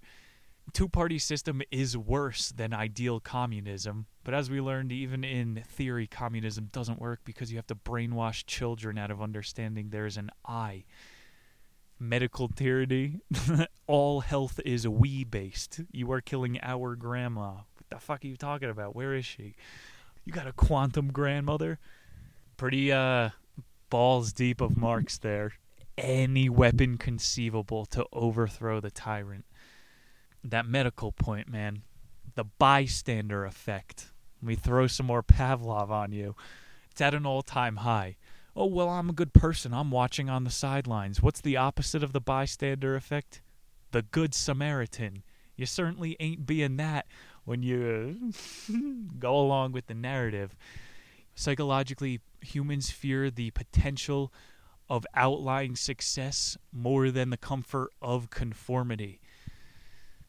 Two party system is worse than ideal communism, but as we learned, even in theory, communism doesn't work because you have to brainwash children out of understanding there's an I. Medical tyranny, all health is we based. You are killing our grandma. What the fuck are you talking about? Where is she? You got a quantum grandmother? Pretty, uh, balls deep of Marx there any weapon conceivable to overthrow the tyrant. That medical point, man, the bystander effect. Let me throw some more Pavlov on you. It's at an all time high. Oh, well, I'm a good person. I'm watching on the sidelines. What's the opposite of the bystander effect? The Good Samaritan. You certainly ain't being that when you go along with the narrative. Psychologically, humans fear the potential of outlying success more than the comfort of conformity.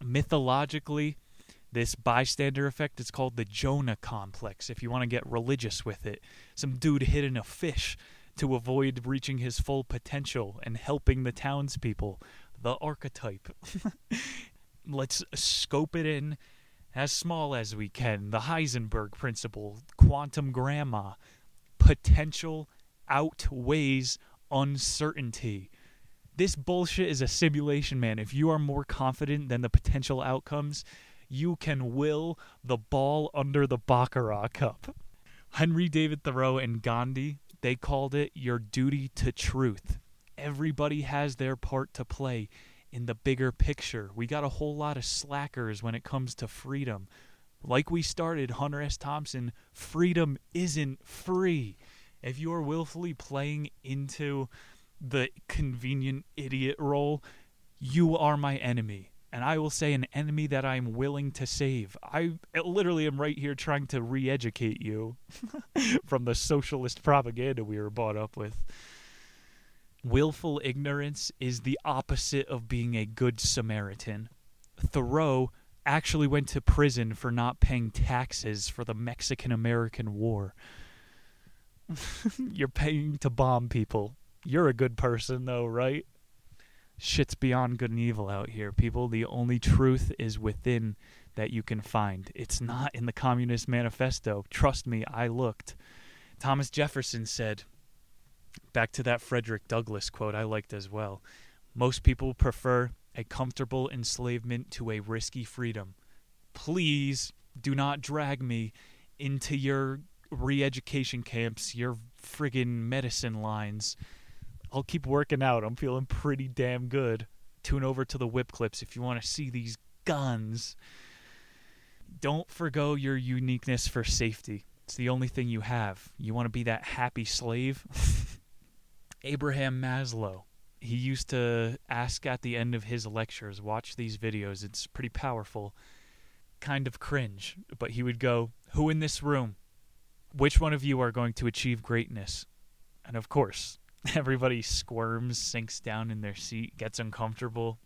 Mythologically, this bystander effect is called the Jonah complex, if you want to get religious with it. Some dude hid in a fish to avoid reaching his full potential and helping the townspeople. The archetype. Let's scope it in as small as we can. The Heisenberg principle, quantum grandma. Potential outweighs uncertainty. This bullshit is a simulation, man. If you are more confident than the potential outcomes, you can will the ball under the Baccarat Cup. Henry David Thoreau and Gandhi, they called it your duty to truth. Everybody has their part to play in the bigger picture. We got a whole lot of slackers when it comes to freedom. Like we started, Hunter S. Thompson, freedom isn't free if you are willfully playing into the convenient idiot role, you are my enemy. And I will say an enemy that I'm willing to save. I literally am right here trying to re educate you from the socialist propaganda we were brought up with. Willful ignorance is the opposite of being a good Samaritan. Thoreau actually went to prison for not paying taxes for the Mexican American War. You're paying to bomb people. You're a good person, though, right? Shit's beyond good and evil out here, people. The only truth is within that you can find. It's not in the Communist Manifesto. Trust me, I looked. Thomas Jefferson said, back to that Frederick Douglass quote I liked as well most people prefer a comfortable enslavement to a risky freedom. Please do not drag me into your re-education camps, your friggin' medicine lines. I'll keep working out. I'm feeling pretty damn good. Tune over to the whip clips if you want to see these guns. Don't forgo your uniqueness for safety. It's the only thing you have. You want to be that happy slave? Abraham Maslow. He used to ask at the end of his lectures, watch these videos, it's pretty powerful. Kind of cringe, but he would go, Who in this room which one of you are going to achieve greatness? And of course, everybody squirms, sinks down in their seat, gets uncomfortable.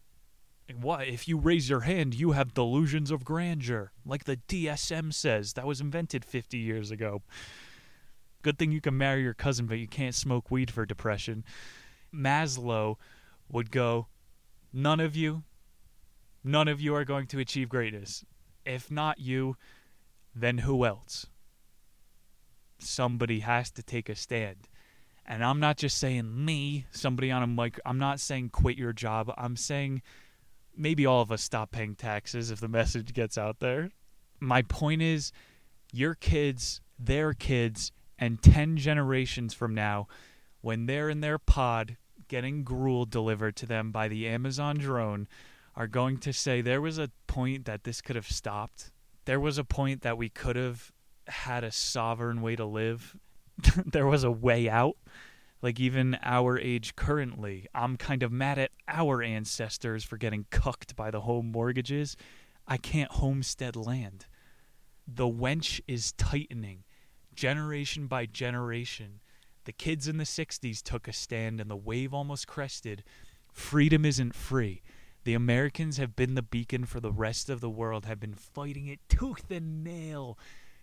What if you raise your hand, you have delusions of grandeur, like the DSM says that was invented 50 years ago. Good thing you can marry your cousin, but you can't smoke weed for depression. Maslow would go, None of you, none of you are going to achieve greatness. If not you, then who else? somebody has to take a stand. And I'm not just saying me, somebody on a mic. I'm not saying quit your job. I'm saying maybe all of us stop paying taxes if the message gets out there. My point is, your kids, their kids, and 10 generations from now, when they're in their pod getting gruel delivered to them by the Amazon drone, are going to say there was a point that this could have stopped. There was a point that we could have had a sovereign way to live. there was a way out. Like even our age currently, I'm kind of mad at our ancestors for getting cucked by the home mortgages. I can't homestead land. The wench is tightening, generation by generation. The kids in the 60s took a stand and the wave almost crested. Freedom isn't free. The Americans have been the beacon for the rest of the world, have been fighting it tooth and nail.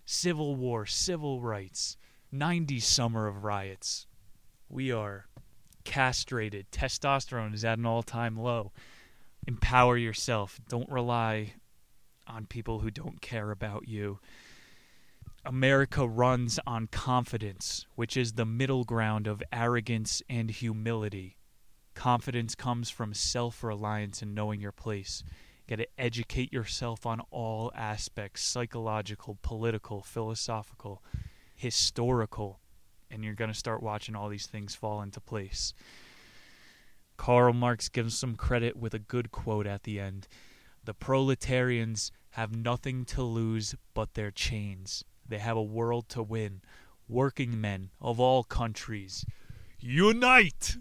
Civil war, civil rights, 90s summer of riots. We are castrated. Testosterone is at an all time low. Empower yourself. Don't rely on people who don't care about you. America runs on confidence, which is the middle ground of arrogance and humility. Confidence comes from self reliance and knowing your place. You got to educate yourself on all aspects psychological, political, philosophical, historical and you're going to start watching all these things fall into place. Karl Marx gives some credit with a good quote at the end. The proletarians have nothing to lose but their chains. They have a world to win. Working men of all countries, unite!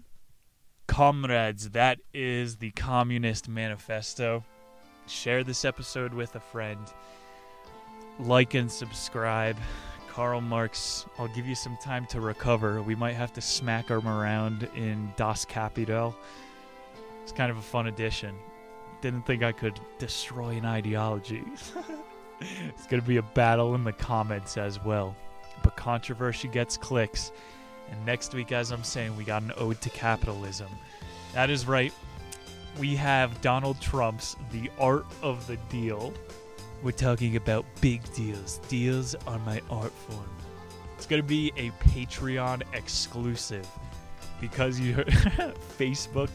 Comrades, that is the Communist Manifesto. Share this episode with a friend. Like and subscribe. Karl Marx, I'll give you some time to recover. We might have to smack him around in Das Kapital. It's kind of a fun addition. Didn't think I could destroy an ideology. it's going to be a battle in the comments as well. But controversy gets clicks. And next week, as I'm saying, we got an ode to capitalism. That is right. We have Donald Trump's The Art of the Deal. We're talking about big deals. Deals on my art form. It's going to be a Patreon exclusive because you Facebook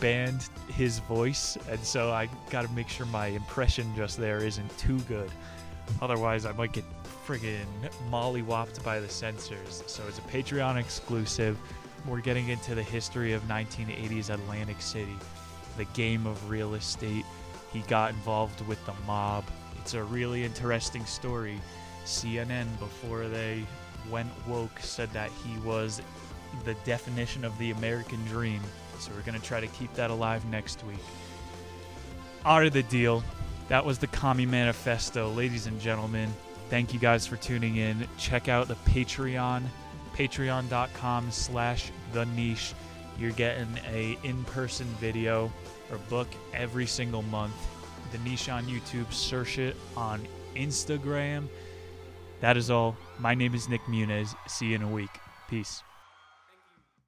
banned his voice, and so I got to make sure my impression just there isn't too good. Otherwise, I might get friggin' mollywopped by the censors. So it's a Patreon exclusive. We're getting into the history of 1980s Atlantic City, the game of real estate. He got involved with the mob it's a really interesting story. CNN, before they went woke, said that he was the definition of the American dream. So we're going to try to keep that alive next week. Out of the deal. That was the Commie Manifesto. Ladies and gentlemen, thank you guys for tuning in. Check out the Patreon, patreon.com slash the niche. You're getting a in-person video or book every single month the niche on YouTube, search it on Instagram. That is all. My name is Nick Muniz. See you in a week. Peace.